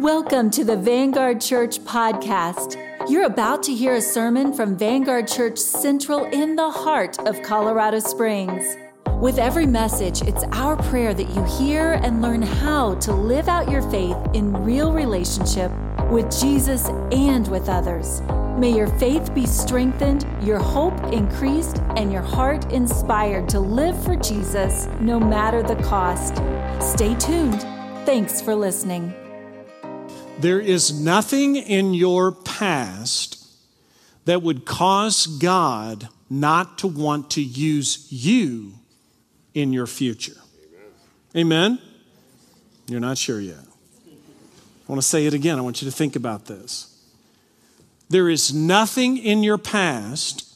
Welcome to the Vanguard Church podcast. You're about to hear a sermon from Vanguard Church Central in the heart of Colorado Springs. With every message, it's our prayer that you hear and learn how to live out your faith in real relationship with Jesus and with others. May your faith be strengthened, your hope increased, and your heart inspired to live for Jesus no matter the cost. Stay tuned. Thanks for listening. There is nothing in your past that would cause God not to want to use you in your future. Amen? Amen? You're not sure yet. I want to say it again. I want you to think about this. There is nothing in your past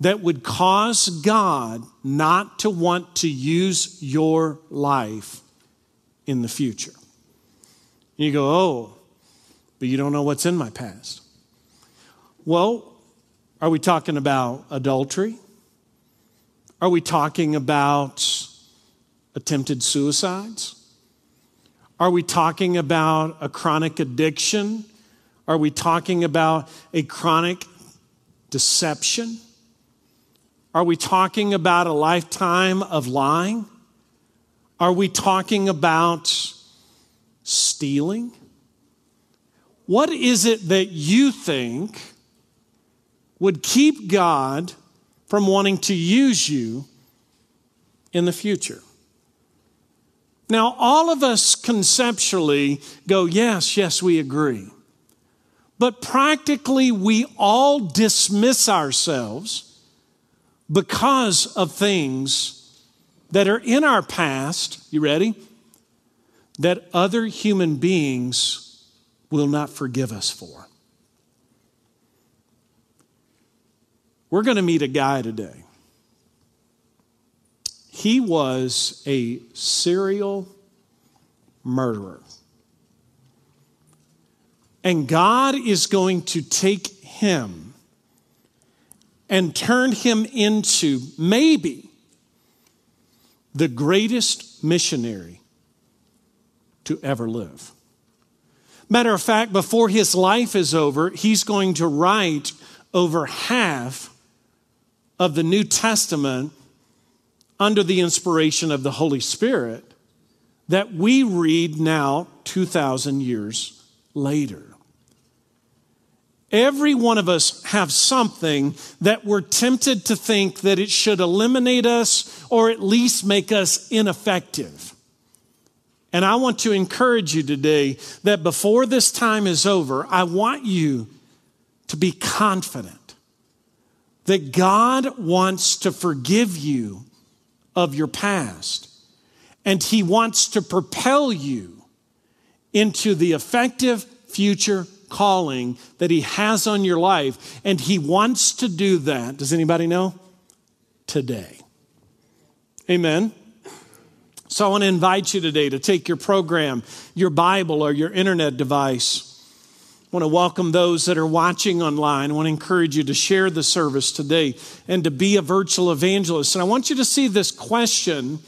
that would cause God not to want to use your life in the future. You go, oh, but you don't know what's in my past. Well, are we talking about adultery? Are we talking about attempted suicides? Are we talking about a chronic addiction? Are we talking about a chronic deception? Are we talking about a lifetime of lying? Are we talking about stealing? What is it that you think would keep God from wanting to use you in the future? Now, all of us conceptually go, yes, yes, we agree. But practically, we all dismiss ourselves because of things that are in our past. You ready? That other human beings will not forgive us for. We're going to meet a guy today. He was a serial murderer. And God is going to take him and turn him into maybe the greatest missionary to ever live. Matter of fact, before his life is over, he's going to write over half of the New Testament under the inspiration of the Holy Spirit that we read now 2,000 years later. Every one of us have something that we're tempted to think that it should eliminate us or at least make us ineffective. And I want to encourage you today that before this time is over, I want you to be confident that God wants to forgive you of your past and He wants to propel you into the effective future calling that He has on your life. And He wants to do that. Does anybody know? Today. Amen. So I want to invite you today to take your program, your Bible, or your internet device. I want to welcome those that are watching online. I want to encourage you to share the service today and to be a virtual evangelist. And I want you to see this question,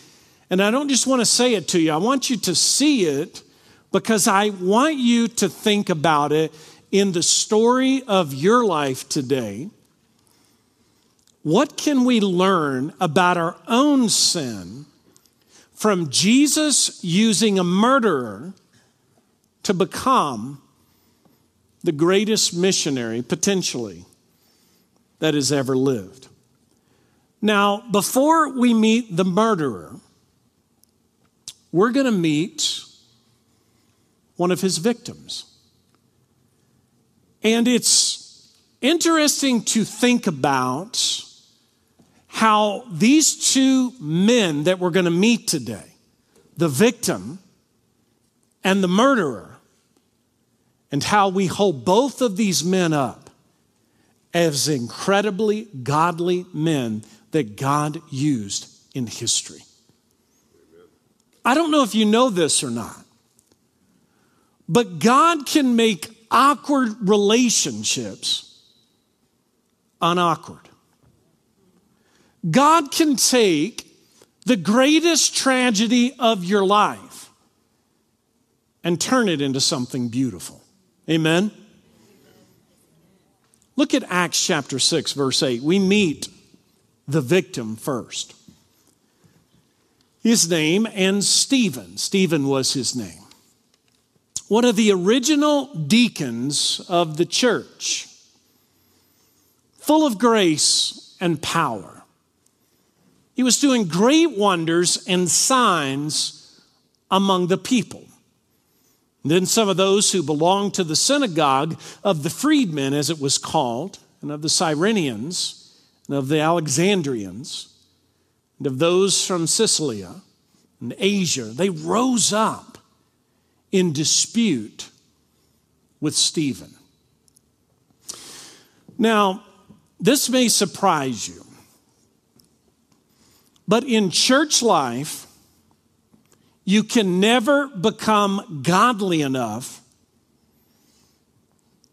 and I don't just want to say it to you, I want you to see it because I want you to think about it in the story of your life today. What can we learn about our own sin? From Jesus using a murderer to become the greatest missionary, potentially, that has ever lived. Now, before we meet the murderer, we're going to meet one of his victims. And it's interesting to think about how these two men that we're going to meet today, the victim and the murderer, and how we hold both of these men up as incredibly godly men that God used in history. I don't know if you know this or not, but God can make awkward relationships unawkward. God can take the greatest tragedy of your life and turn it into something beautiful. Amen? Look at Acts chapter 6, verse 8. We meet the victim first. His name and Stephen. Stephen was his name. One of the original deacons of the church, full of grace and power. He was doing great wonders and signs among the people. And then some of those who belonged to the synagogue of the freedmen, as it was called, and of the Cyrenians, and of the Alexandrians, and of those from Cilicia and Asia, they rose up in dispute with Stephen. Now, this may surprise you, but in church life, you can never become godly enough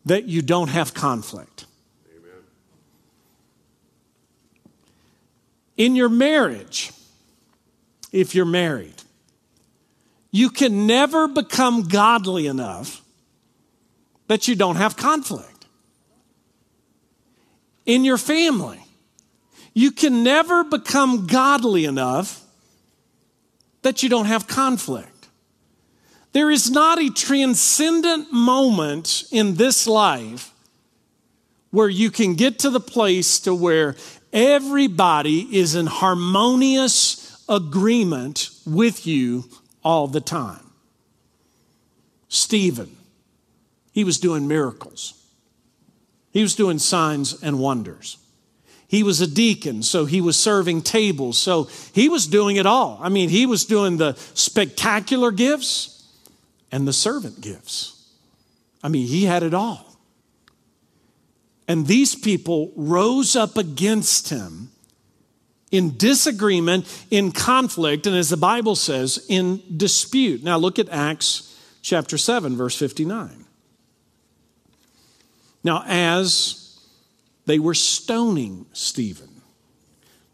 that you don't have conflict. Amen. In your marriage, if you're married, you can never become godly enough that you don't have conflict. In your family, you can never become godly enough that you don't have conflict. There is not a transcendent moment in this life where you can get to the place to where everybody is in harmonious agreement with you all the time. Stephen, he was doing miracles. He was doing signs and wonders. He was a deacon, so he was serving tables. So he was doing it all. I mean, he was doing the spectacular gifts and the servant gifts. I mean, he had it all. And these people rose up against him in disagreement, in conflict, and as the Bible says, in dispute. Now look at Acts chapter 7, verse 59. Now, as they were stoning Stephen.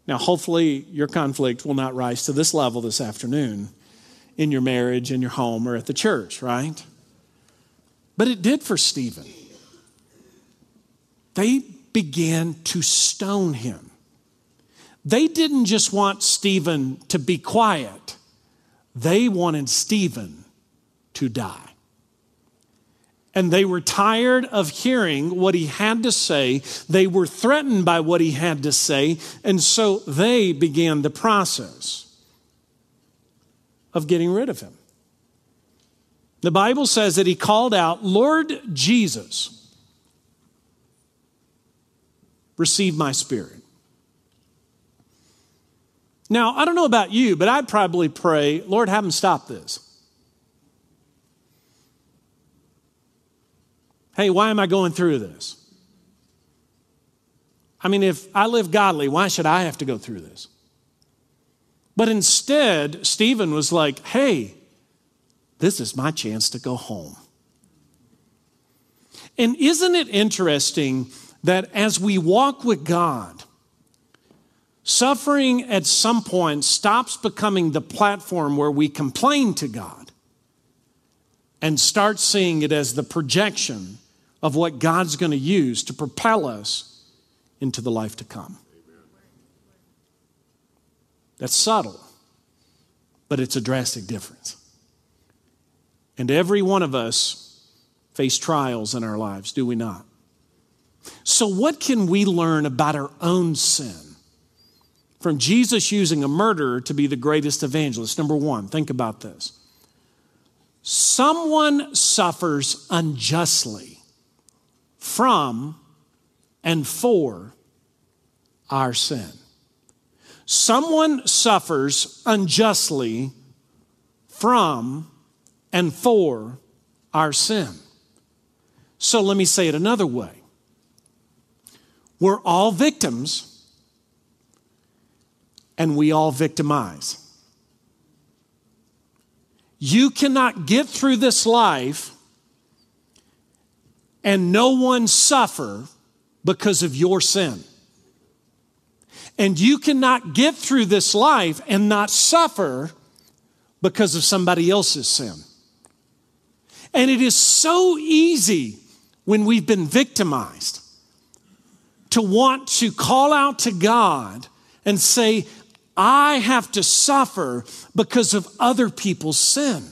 Now, hopefully, your conflict will not rise to this level this afternoon in your marriage, in your home, or at the church, right? But it did for Stephen. They began to stone him. They didn't just want Stephen to be quiet, they wanted Stephen to die and they were tired of hearing what he had to say. They were threatened by what he had to say, and so they began the process of getting rid of him. The Bible says that he called out, Lord Jesus, receive my spirit. Now, I don't know about you, but I'd probably pray, Lord, have him stop this. Hey, why am I going through this? I mean, if I live godly, why should I have to go through this? But instead, Stephen was like, hey, this is my chance to go home. And isn't it interesting that as we walk with God, suffering at some point stops becoming the platform where we complain to God and start seeing it as the projection of what God's going to use to propel us into the life to come. That's subtle, but it's a drastic difference. And every one of us face trials in our lives, do we not? So, what can we learn about our own sin from Jesus using a murderer to be the greatest evangelist? Number one, think about this. Someone suffers unjustly from and for our sin. Someone suffers unjustly from and for our sin. So let me say it another way. We're all victims and we all victimize. You cannot get through this life and no one suffer because of your sin. And you cannot get through this life and not suffer because of somebody else's sin. And it is so easy when we've been victimized to want to call out to God and say, I have to suffer because of other people's sin.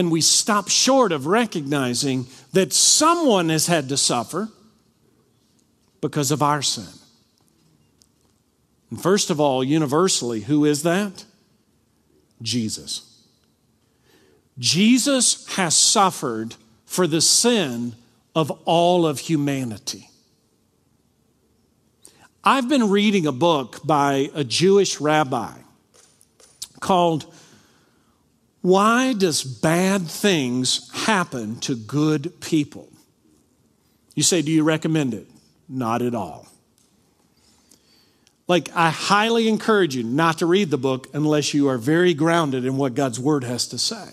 And we stop short of recognizing that someone has had to suffer because of our sin. And first of all, universally, who is that? Jesus. Jesus has suffered for the sin of all of humanity. I've been reading a book by a Jewish rabbi called Why Does Bad Things Happen to Good People? You say, Do you recommend it? Not at all. Like, I highly encourage you not to read the book unless you are very grounded in what God's Word has to say.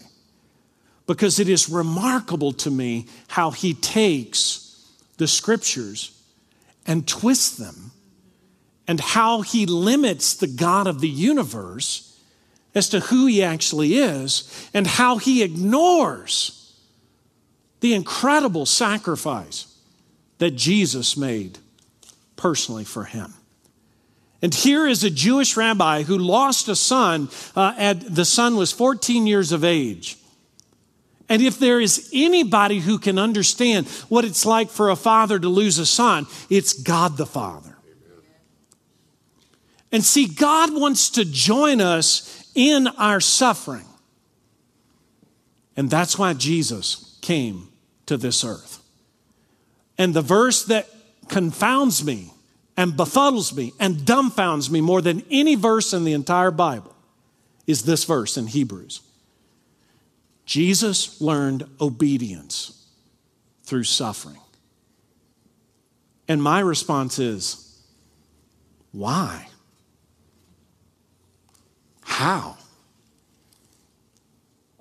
Because it is remarkable to me how He takes the Scriptures and twists them, and how He limits the God of the universe as to who He actually is, and how He ignores the incredible sacrifice that Jesus made personally for him. And here is a Jewish rabbi who lost a son uh, at the son was 14 years of age. And if there is anybody who can understand what it's like for a father to lose a son, it's God the Father. And see, God wants to join us in our suffering. And that's why Jesus came to this earth. And the verse that confounds me and befuddles me and dumbfounds me more than any verse in the entire Bible is this verse in Hebrews. Jesus learned obedience through suffering. And my response is, why? How?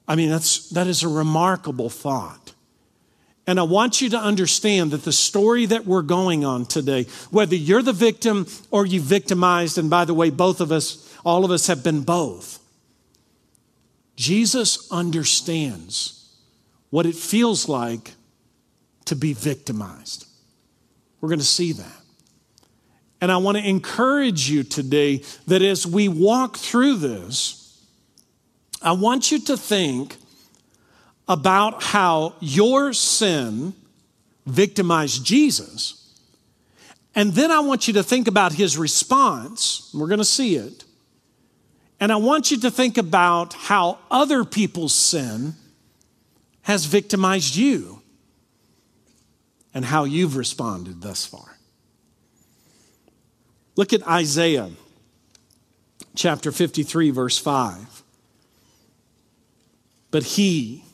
I mean, that's, that is a remarkable thought. And I want you to understand that the story that we're going on today, whether you're the victim or you victimized, and by the way, both of us, all of us have been both, Jesus understands what it feels like to be victimized. We're going to see that. And I want to encourage you today that as we walk through this, I want you to think about how your sin victimized Jesus. And then I want you to think about his response. We're going to see it. And I want you to think about how other people's sin has victimized you and how you've responded thus far. Look at Isaiah chapter 53, verse 5. But he,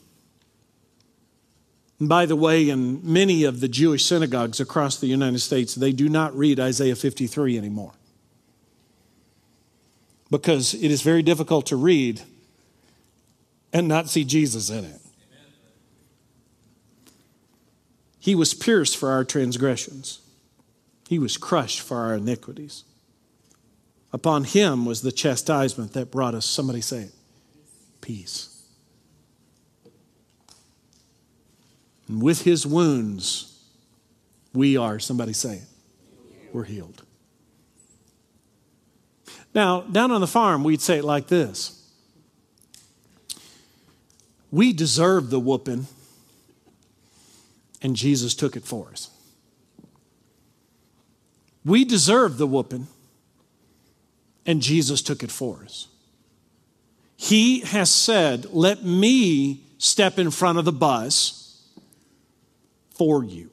and by the way, in many of the Jewish synagogues across the United States, they do not read Isaiah 53 anymore because it is very difficult to read and not see Jesus in it. He was pierced for our transgressions, he was crushed for our iniquities. Upon him was the chastisement that brought us, somebody say it, peace. And with his wounds, we are, somebody say it, we're healed. Now, down on the farm, we'd say it like this We deserve the whooping, and Jesus took it for us. We deserve the whooping, and Jesus took it for us. He has said, Let me step in front of the bus for you.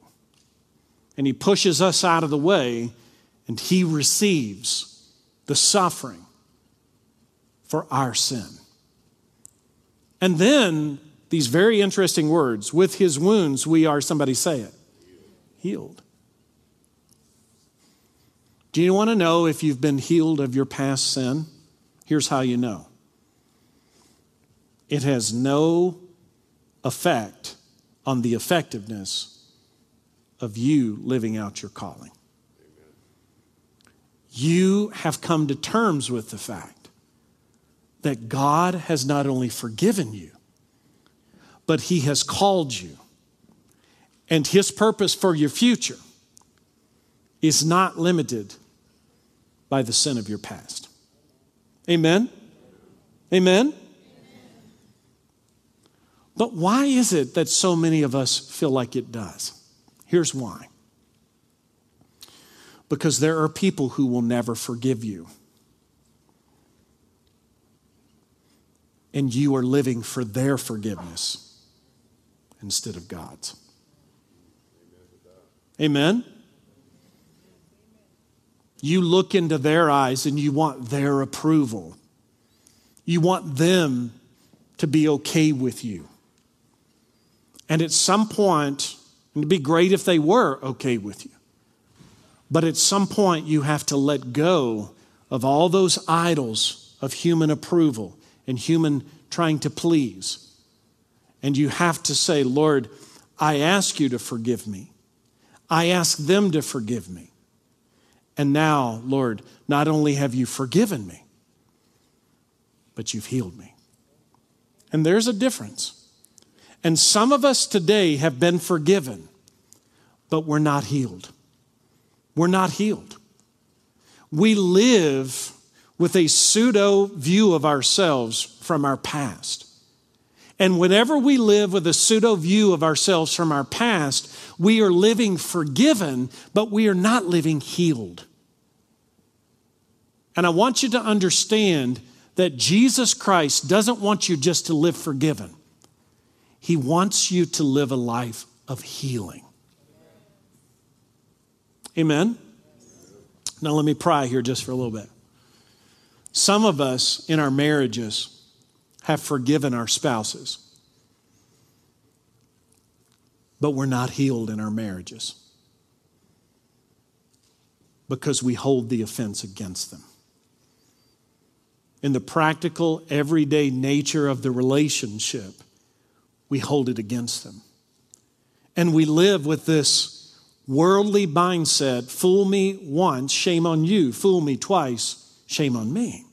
And he pushes us out of the way and he receives the suffering for our sin. And then these very interesting words with his wounds, we are, somebody say it, healed. Do you want to know if you've been healed of your past sin? Here's how you know it has no effect on the effectiveness of you living out your calling. You have come to terms with the fact that God has not only forgiven you, but He has called you. And His purpose for your future is not limited by the sin of your past. Amen? Amen? But why is it that so many of us feel like it does? Here's why because there are people who will never forgive you. And you are living for their forgiveness instead of God's. Amen? You look into their eyes and you want their approval. You want them to be okay with you. And at some point, and it'd be great if they were okay with you. But at some point, you have to let go of all those idols of human approval and human trying to please. And you have to say, Lord, I ask you to forgive me. I ask them to forgive me. And now, Lord, not only have you forgiven me, but you've healed me. And there's a difference. And some of us today have been forgiven, but we're not healed. We're not healed. We live with a pseudo view of ourselves from our past. And whenever we live with a pseudo view of ourselves from our past, we are living forgiven, but we are not living healed. And I want you to understand that Jesus Christ doesn't want you just to live forgiven, He wants you to live a life of healing. Amen? Now, let me pry here just for a little bit. Some of us in our marriages have forgiven our spouses, but we're not healed in our marriages because we hold the offense against them. In the practical, everyday nature of the relationship, we hold it against them. And we live with this worldly mindset fool me once, shame on you. Fool me twice, shame on me.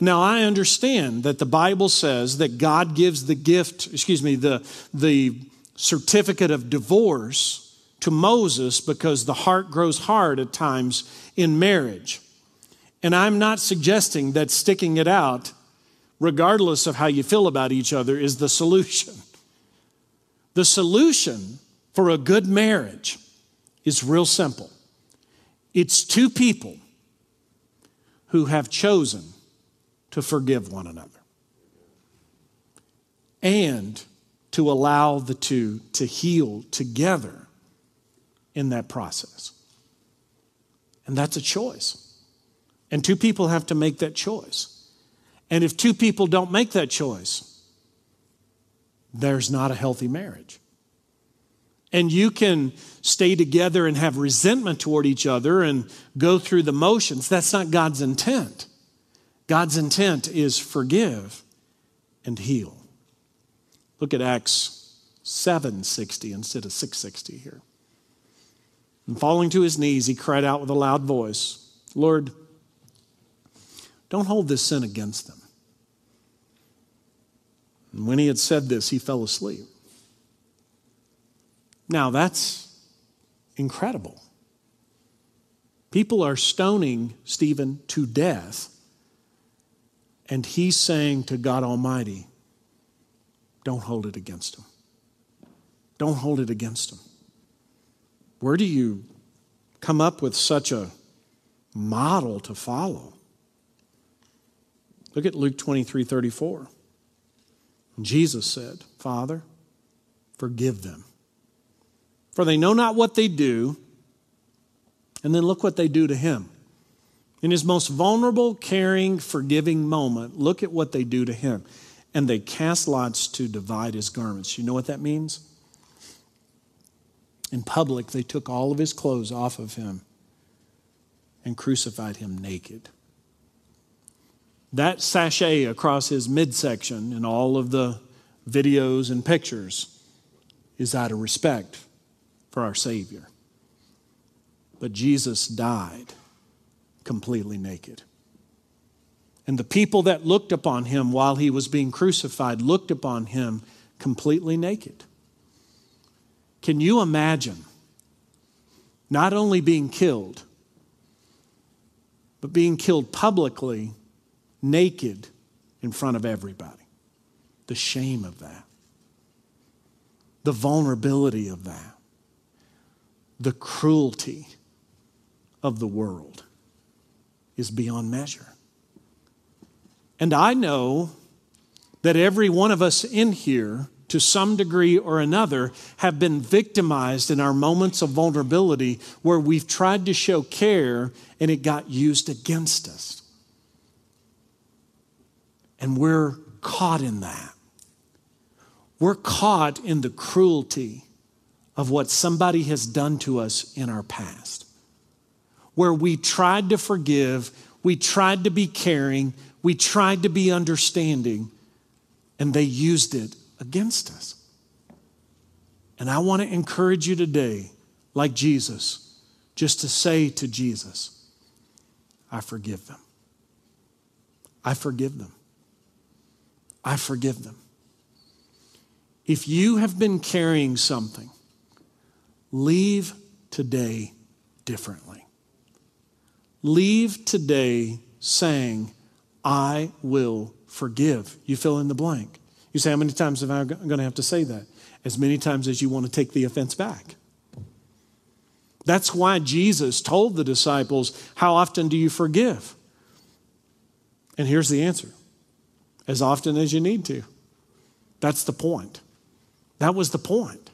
Now, I understand that the Bible says that God gives the gift, excuse me, the, the certificate of divorce to Moses because the heart grows hard at times in marriage. And I'm not suggesting that sticking it out, regardless of how you feel about each other, is the solution. The solution for a good marriage is real simple it's two people who have chosen to forgive one another and to allow the two to heal together in that process. And that's a choice. And two people have to make that choice. And if two people don't make that choice, there's not a healthy marriage and you can stay together and have resentment toward each other and go through the motions. That's not God's intent. God's intent is forgive and heal. Look at Acts 760 instead of 660 here. And falling to his knees, he cried out with a loud voice, Lord, don't hold this sin against them. And when he had said this, he fell asleep. Now, that's incredible. People are stoning Stephen to death, and he's saying to God Almighty, Don't hold it against him. Don't hold it against him. Where do you come up with such a model to follow? Look at Luke 23 34. Jesus said, Father, forgive them for they know not what they do. And then look what they do to him. In his most vulnerable, caring, forgiving moment, look at what they do to him. And they cast lots to divide his garments. You know what that means? In public, they took all of his clothes off of him and crucified him naked. That sachet across his midsection in all of the videos and pictures is out of respect for our Savior. But Jesus died completely naked. And the people that looked upon him while he was being crucified looked upon him completely naked. Can you imagine not only being killed, but being killed publicly, naked in front of everybody? The shame of that, the vulnerability of that, the cruelty of the world is beyond measure. And I know that every one of us in here, to some degree or another, have been victimized in our moments of vulnerability where we've tried to show care and it got used against us. And we're caught in that. We're caught in the cruelty of what somebody has done to us in our past, where we tried to forgive, we tried to be caring, we tried to be understanding, and they used it against us. And I want to encourage you today, like Jesus, just to say to Jesus, I forgive them. I forgive them. I forgive them. If you have been carrying something, leave today differently. Leave today saying, I will forgive. You fill in the blank. You say, How many times am I going to have to say that? As many times as you want to take the offense back. That's why Jesus told the disciples, How often do you forgive? And here's the answer as often as you need to. That's the point. That was the point.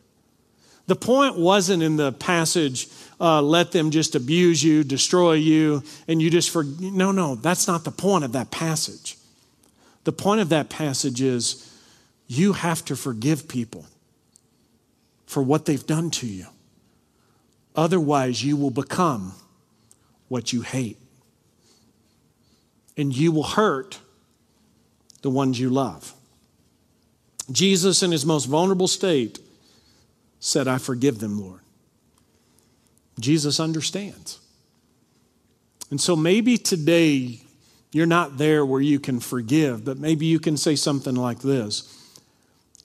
The point wasn't in the passage, uh, let them just abuse you, destroy you, and you just for no, no, that's not the point of that passage. The point of that passage is you have to forgive people for what they've done to you. Otherwise, you will become what you hate. And you will hurt the ones you love. Jesus, in his most vulnerable state, said, I forgive them, Lord. Jesus understands. And so maybe today you're not there where you can forgive, but maybe you can say something like this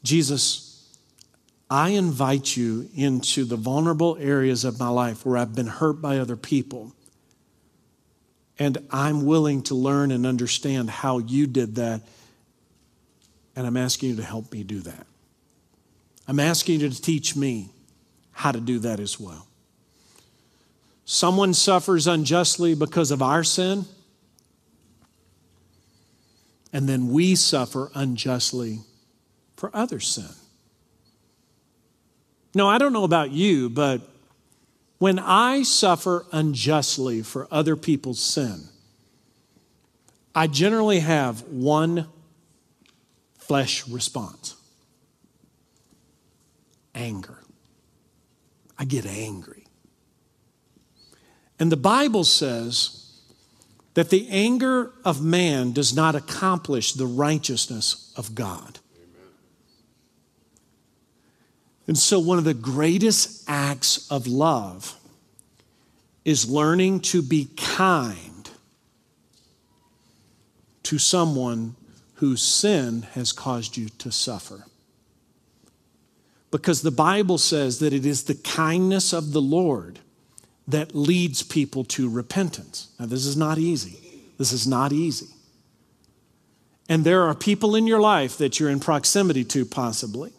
Jesus, I invite you into the vulnerable areas of my life where I've been hurt by other people. And I'm willing to learn and understand how you did that. And I'm asking you to help me do that. I'm asking you to teach me how to do that as well. Someone suffers unjustly because of our sin, and then we suffer unjustly for other sin. No, I don't know about you, but when I suffer unjustly for other people's sin, I generally have one flesh response anger. I get angry. And the Bible says that the anger of man does not accomplish the righteousness of God. And so, one of the greatest acts of love is learning to be kind to someone whose sin has caused you to suffer. Because the Bible says that it is the kindness of the Lord that leads people to repentance. Now, this is not easy. This is not easy. And there are people in your life that you're in proximity to, possibly,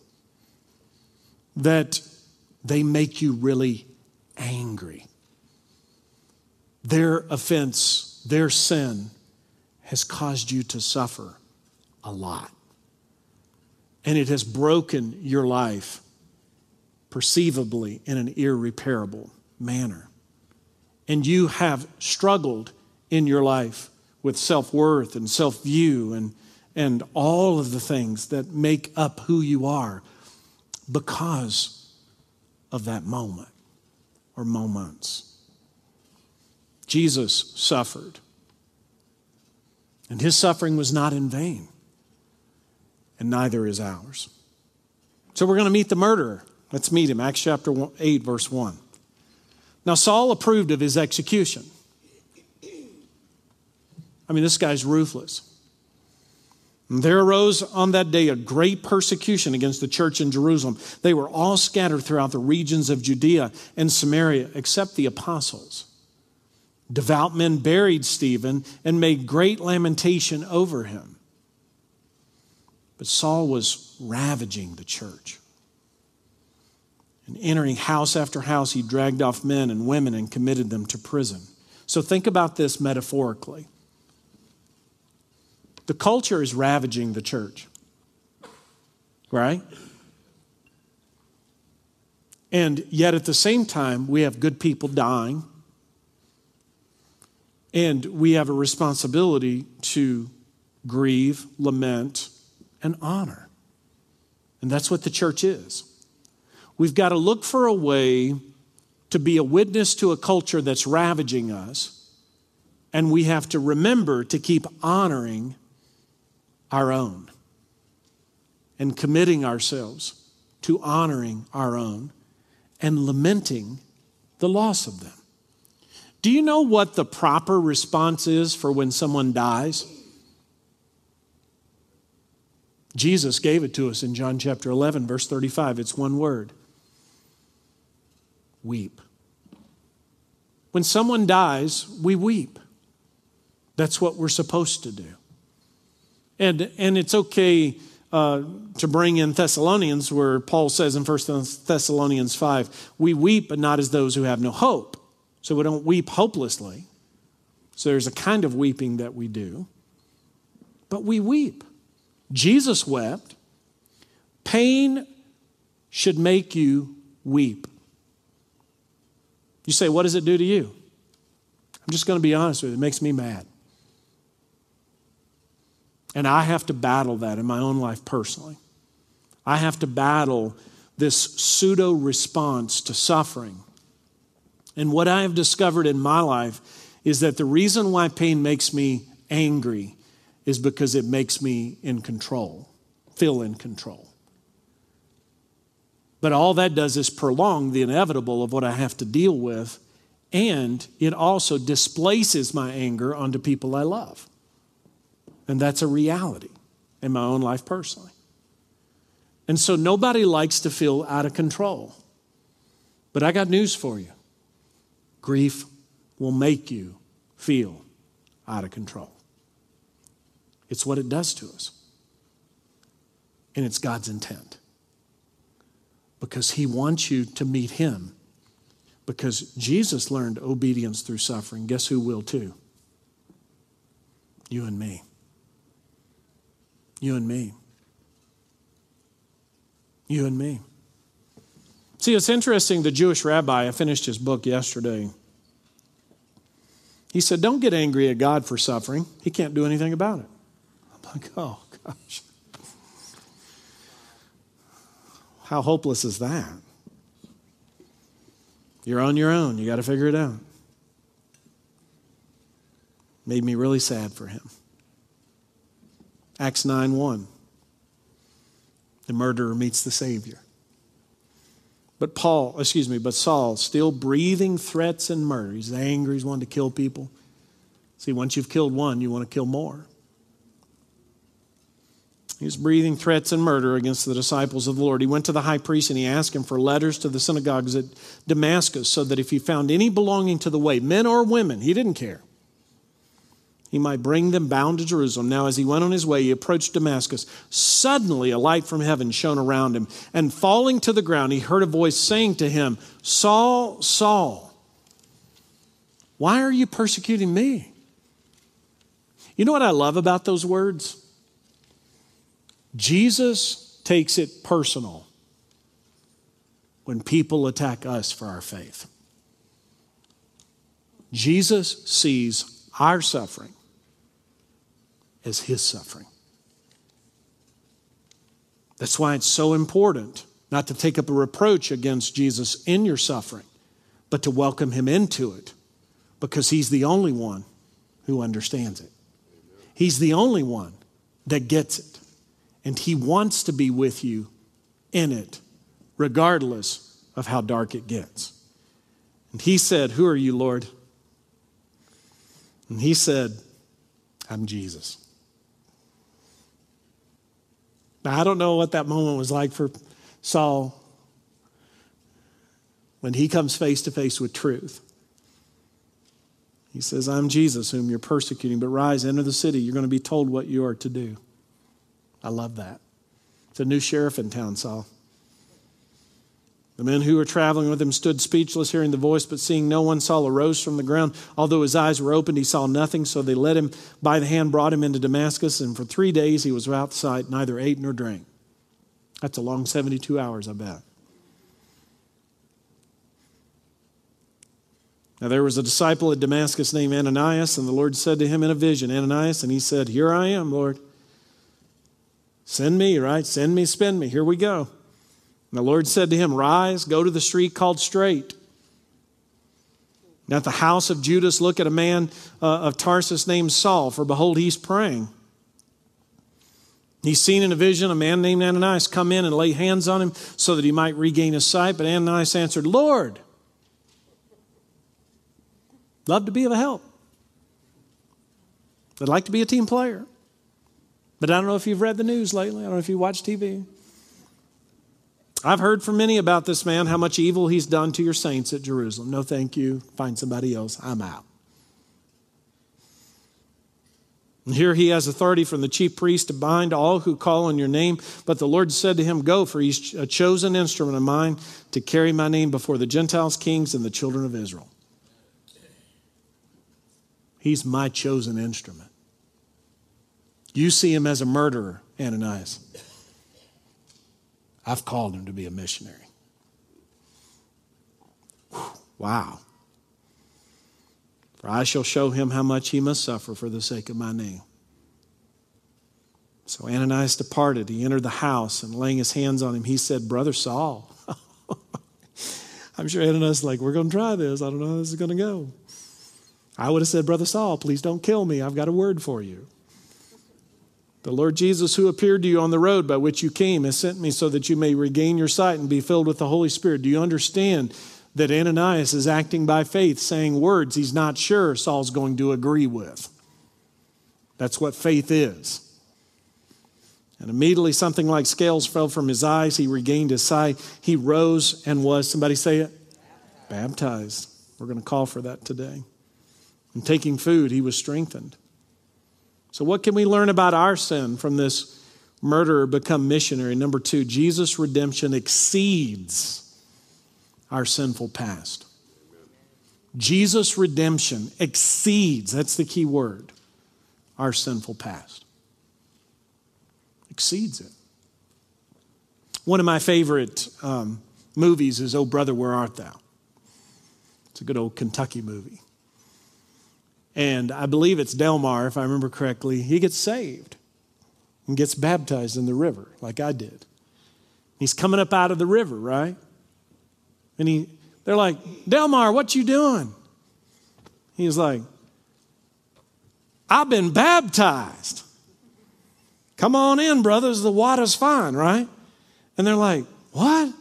that they make you really angry. Their offense, their sin has caused you to suffer a lot. And it has broken your life perceivably in an irreparable manner. And you have struggled in your life with self worth and self view and, and all of the things that make up who you are because of that moment or moments. Jesus suffered, and his suffering was not in vain, and neither is ours. So we're going to meet the murderer. Let's meet him. Acts chapter 8, verse 1. Now, Saul approved of his execution. I mean, this guy's ruthless. And there arose on that day a great persecution against the church in Jerusalem. They were all scattered throughout the regions of Judea and Samaria, except the apostles. Devout men buried Stephen and made great lamentation over him. But Saul was ravaging the church. And entering house after house, he dragged off men and women and committed them to prison. So think about this metaphorically. The culture is ravaging the church, right? And yet at the same time, we have good people dying. And we have a responsibility to grieve, lament, and honor. And that's what the church is. We've got to look for a way to be a witness to a culture that's ravaging us. And we have to remember to keep honoring our own and committing ourselves to honoring our own and lamenting the loss of them. Do you know what the proper response is for when someone dies? Jesus gave it to us in John chapter 11, verse 35. It's one word weep. When someone dies, we weep. That's what we're supposed to do. And, and it's okay uh, to bring in Thessalonians, where Paul says in 1 Thessalonians 5, we weep, but not as those who have no hope. So we don't weep hopelessly. So there's a kind of weeping that we do. But we weep. Jesus wept. Pain should make you weep. You say, what does it do to you? I'm just going to be honest with you. It makes me mad. And I have to battle that in my own life personally. I have to battle this pseudo response to suffering. And what I have discovered in my life is that the reason why pain makes me angry is because it makes me in control, feel in control. But all that does is prolong the inevitable of what I have to deal with, and it also displaces my anger onto people I love. And that's a reality in my own life personally. And so nobody likes to feel out of control. But I got news for you grief will make you feel out of control. It's what it does to us. And it's God's intent. Because He wants you to meet Him. Because Jesus learned obedience through suffering. Guess who will too? You and me. You and me. You and me. See, it's interesting. The Jewish rabbi, I finished his book yesterday. He said, Don't get angry at God for suffering. He can't do anything about it. Oh, gosh. How hopeless is that? You're on your own. You got to figure it out. Made me really sad for him. Acts 9 1. The murderer meets the Savior. But Paul, excuse me, but Saul, still breathing threats and murder. He's angry, he's wanting to kill people. See, once you've killed one, you want to kill more. He was breathing threats and murder against the disciples of the Lord. He went to the high priest and he asked him for letters to the synagogues at Damascus so that if he found any belonging to the way, men or women, he didn't care he might bring them bound to Jerusalem. Now, as he went on his way, he approached Damascus. Suddenly, a light from heaven shone around him, and falling to the ground, he heard a voice saying to him, Saul, Saul, why are you persecuting me? You know what I love about those words? Jesus takes it personal when people attack us for our faith. Jesus sees our suffering as his suffering. That's why it's so important not to take up a reproach against Jesus in your suffering, but to welcome him into it because he's the only one who understands it. He's the only one that gets it. And he wants to be with you in it, regardless of how dark it gets. And he said, Who are you, Lord? And he said, I'm Jesus. Now, I don't know what that moment was like for Saul when he comes face to face with truth. He says, I'm Jesus whom you're persecuting, but rise, enter the city. You're going to be told what you are to do. I love that. It's a new sheriff in town, Saul. The men who were traveling with him stood speechless, hearing the voice, but seeing no one. Saul arose from the ground. Although his eyes were opened, he saw nothing. So they led him by the hand, brought him into Damascus, and for three days he was without sight, neither ate nor drank. That's a long 72 hours, I bet. Now there was a disciple at Damascus named Ananias, and the Lord said to him in a vision, Ananias, and he said, Here I am, Lord. Send me, right? Send me, spend me. Here we go. And the Lord said to him, Rise, go to the street called Straight. Now at the house of Judas, look at a man uh, of Tarsus named Saul, for behold, he's praying. He's seen in a vision a man named Ananias come in and lay hands on him so that he might regain his sight. But Ananias answered, Lord, Love to be of a help. I'd like to be a team player. But I don't know if you've read the news lately. I don't know if you watch TV. I've heard from many about this man, how much evil he's done to your saints at Jerusalem. No, thank you. Find somebody else. I'm out. And here he has authority from the chief priest to bind all who call on your name. But the Lord said to him, Go, for he's a chosen instrument of mine to carry my name before the Gentiles, kings, and the children of Israel. He's my chosen instrument. You see him as a murderer, Ananias. I've called him to be a missionary. Wow. For I shall show him how much he must suffer for the sake of my name. So Ananias departed. He entered the house and laying his hands on him, he said, Brother Saul. I'm sure Ananias is like, we're going to try this. I don't know how this is going to go. I would have said, Brother Saul, please don't kill me. I've got a word for you. The Lord Jesus, who appeared to you on the road by which you came, has sent me so that you may regain your sight and be filled with the Holy Spirit. Do you understand that Ananias is acting by faith, saying words he's not sure Saul's going to agree with? That's what faith is. And immediately something like scales fell from his eyes. He regained his sight. He rose and was, somebody say it? Baptized. We're going to call for that today. And taking food, he was strengthened. So, what can we learn about our sin from this murderer become missionary? Number two, Jesus' redemption exceeds our sinful past. Jesus' redemption exceeds, that's the key word, our sinful past. Exceeds it. One of my favorite um, movies is Oh Brother, Where Art Thou? It's a good old Kentucky movie. And I believe it's Delmar, if I remember correctly. He gets saved and gets baptized in the river, like I did. He's coming up out of the river, right? And he, they're like, Delmar, what you doing? He's like, I've been baptized. Come on in, brothers. The water's fine, right? And they're like, What?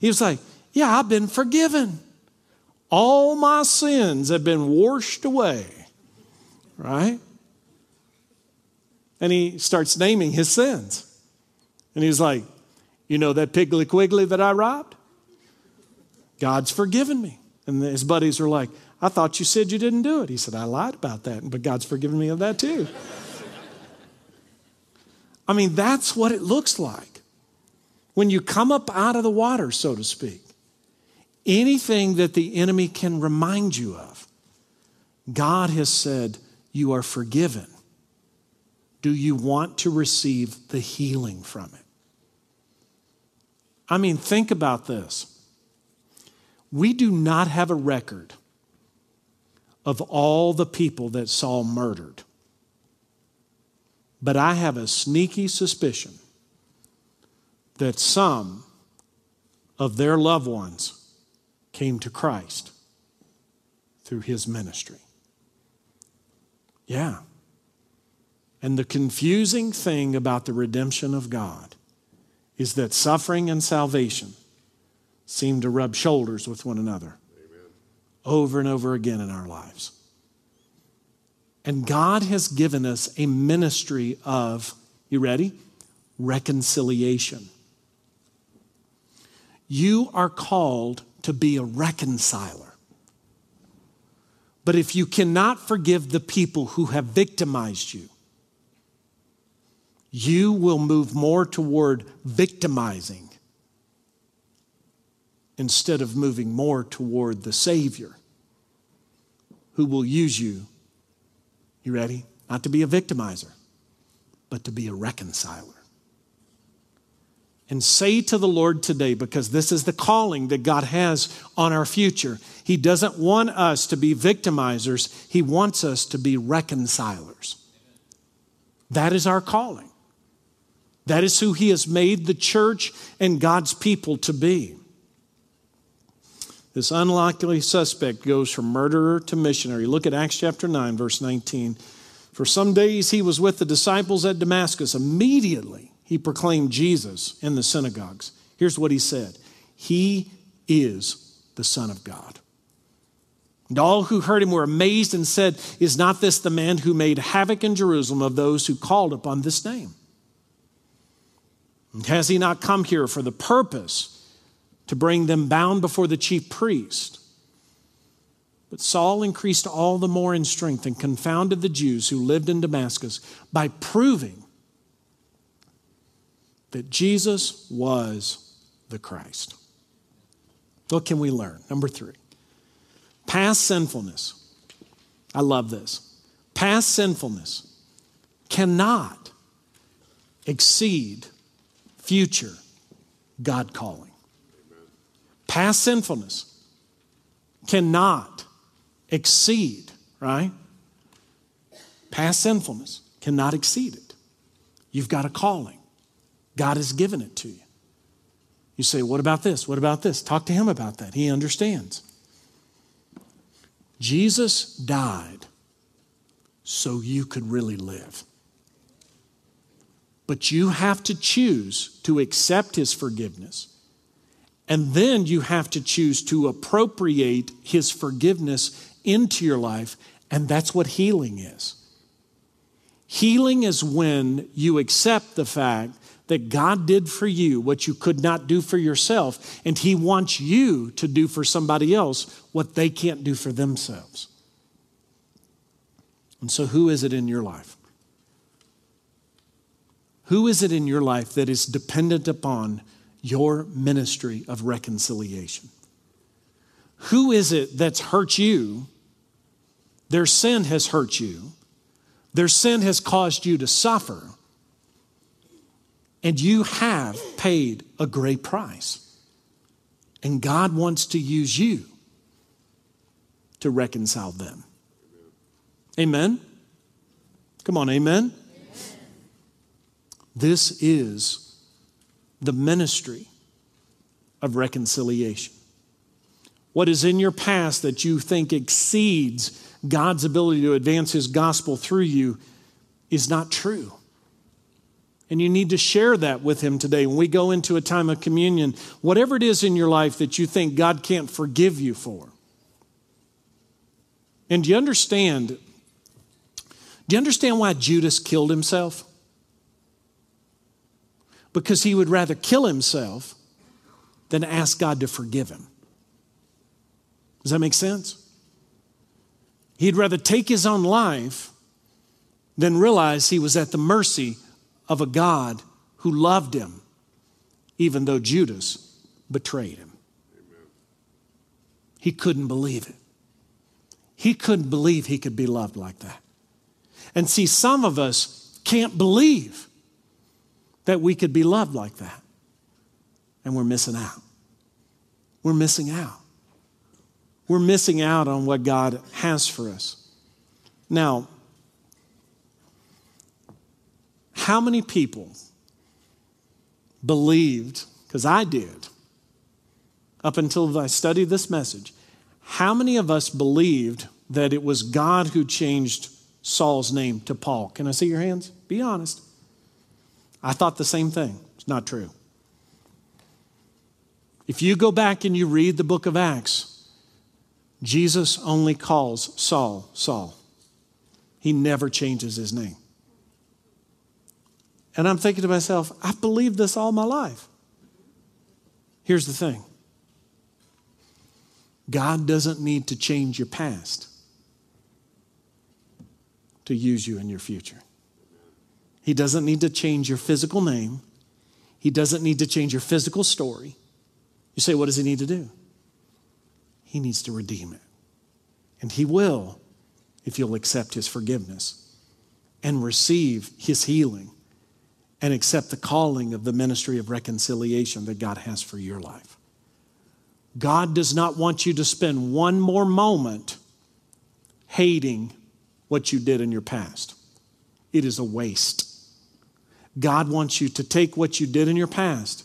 He was like, Yeah, I've been forgiven. All my sins have been washed away, right? And he starts naming his sins. And he's like, You know that Piggly Wiggly that I robbed? God's forgiven me. And his buddies are like, I thought you said you didn't do it. He said, I lied about that, but God's forgiven me of that too. I mean, that's what it looks like when you come up out of the water, so to speak anything that the enemy can remind you of. God has said, You are forgiven. Do you want to receive the healing from it? I mean, think about this. We do not have a record of all the people that Saul murdered. But I have a sneaky suspicion that some of their loved ones came to Christ through his ministry. Yeah. And the confusing thing about the redemption of God is that suffering and salvation seem to rub shoulders with one another Amen. over and over again in our lives. And God has given us a ministry of, you ready? Reconciliation. You are called to be a reconciler. But if you cannot forgive the people who have victimized you, you will move more toward victimizing instead of moving more toward the Savior who will use you. You ready? Not to be a victimizer, but to be a reconciler. And say to the Lord today, because this is the calling that God has on our future. He doesn't want us to be victimizers, He wants us to be reconcilers. That is our calling. That is who He has made the church and God's people to be. This unlikely suspect goes from murderer to missionary. Look at Acts chapter 9, verse 19. For some days he was with the disciples at Damascus. Immediately he proclaimed Jesus in the synagogues. Here's what he said He is the Son of God. And all who heard him were amazed and said, Is not this the man who made havoc in Jerusalem of those who called upon this name? And has he not come here for the purpose to bring them bound before the chief priest. But Saul increased all the more in strength and confounded the Jews who lived in Damascus by proving that Jesus was the Christ. What can we learn? Number three, past sinfulness. I love this. Past sinfulness cannot exceed future God calling. Past sinfulness cannot exceed, right? Past sinfulness cannot exceed it. You've got a calling. God has given it to you. You say, What about this? What about this? Talk to him about that. He understands. Jesus died so you could really live. But you have to choose to accept his forgiveness and then you have to choose to appropriate His forgiveness into your life. And that's what healing is. Healing is when you accept the fact that God did for you what you could not do for yourself, and He wants you to do for somebody else what they can't do for themselves. And so, who is it in your life? Who is it in your life that is dependent upon your ministry of reconciliation. Who is it that's hurt you? Their sin has hurt you. Their sin has caused you to suffer. And you have paid a great price. And God wants to use you to reconcile them. Amen? Come on, amen? amen. This is the ministry of reconciliation. What is in your past that you think exceeds God's ability to advance His gospel through you is not true. And you need to share that with Him today. When we go into a time of communion, whatever it is in your life that you think God can't forgive you for. And do you understand? Do you understand why Judas killed himself? because he would rather kill himself than ask God to forgive him. Does that make sense? He'd rather take his own life than realize he was at the mercy of a God who loved him, even though Judas betrayed him. He couldn't believe it. He couldn't believe he could be loved like that. And see, some of us can't believe that we could be loved like that. And we're missing out. We're missing out. We're missing out on what God has for us. Now, how many people believed, because I did, up until I studied this message, how many of us believed that it was God who changed Saul's name to Paul? Can I see your hands? Be honest. I thought the same thing. It's not true. If you go back and you read the book of Acts, Jesus only calls Saul, Saul. He never changes his name. And I'm thinking to myself, I've believed this all my life. Here's the thing God doesn't need to change your past to use you in your future. He doesn't need to change your physical name. He doesn't need to change your physical story. You say, what does he need to do? He needs to redeem it. And he will if you'll accept his forgiveness and receive his healing and accept the calling of the ministry of reconciliation that God has for your life. God does not want you to spend one more moment hating what you did in your past. It is a waste. God wants you to take what you did in your past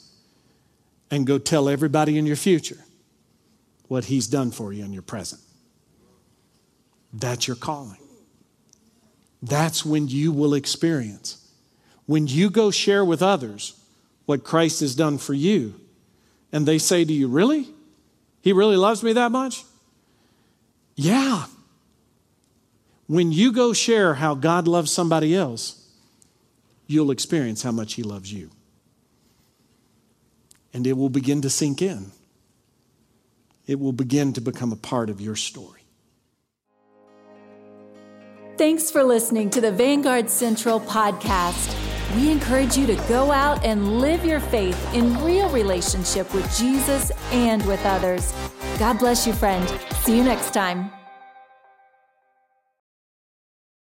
and go tell everybody in your future what He's done for you in your present. That's your calling. That's when you will experience. When you go share with others what Christ has done for you, and they say to you, Really? He really loves me that much? Yeah. When you go share how God loves somebody else, you'll experience how much He loves you. And it will begin to sink in, it will begin to become a part of your story. Thanks for listening to the Vanguard Central podcast. We encourage you to go out and live your faith in real relationship with Jesus and with others. God bless you, friend. See you next time.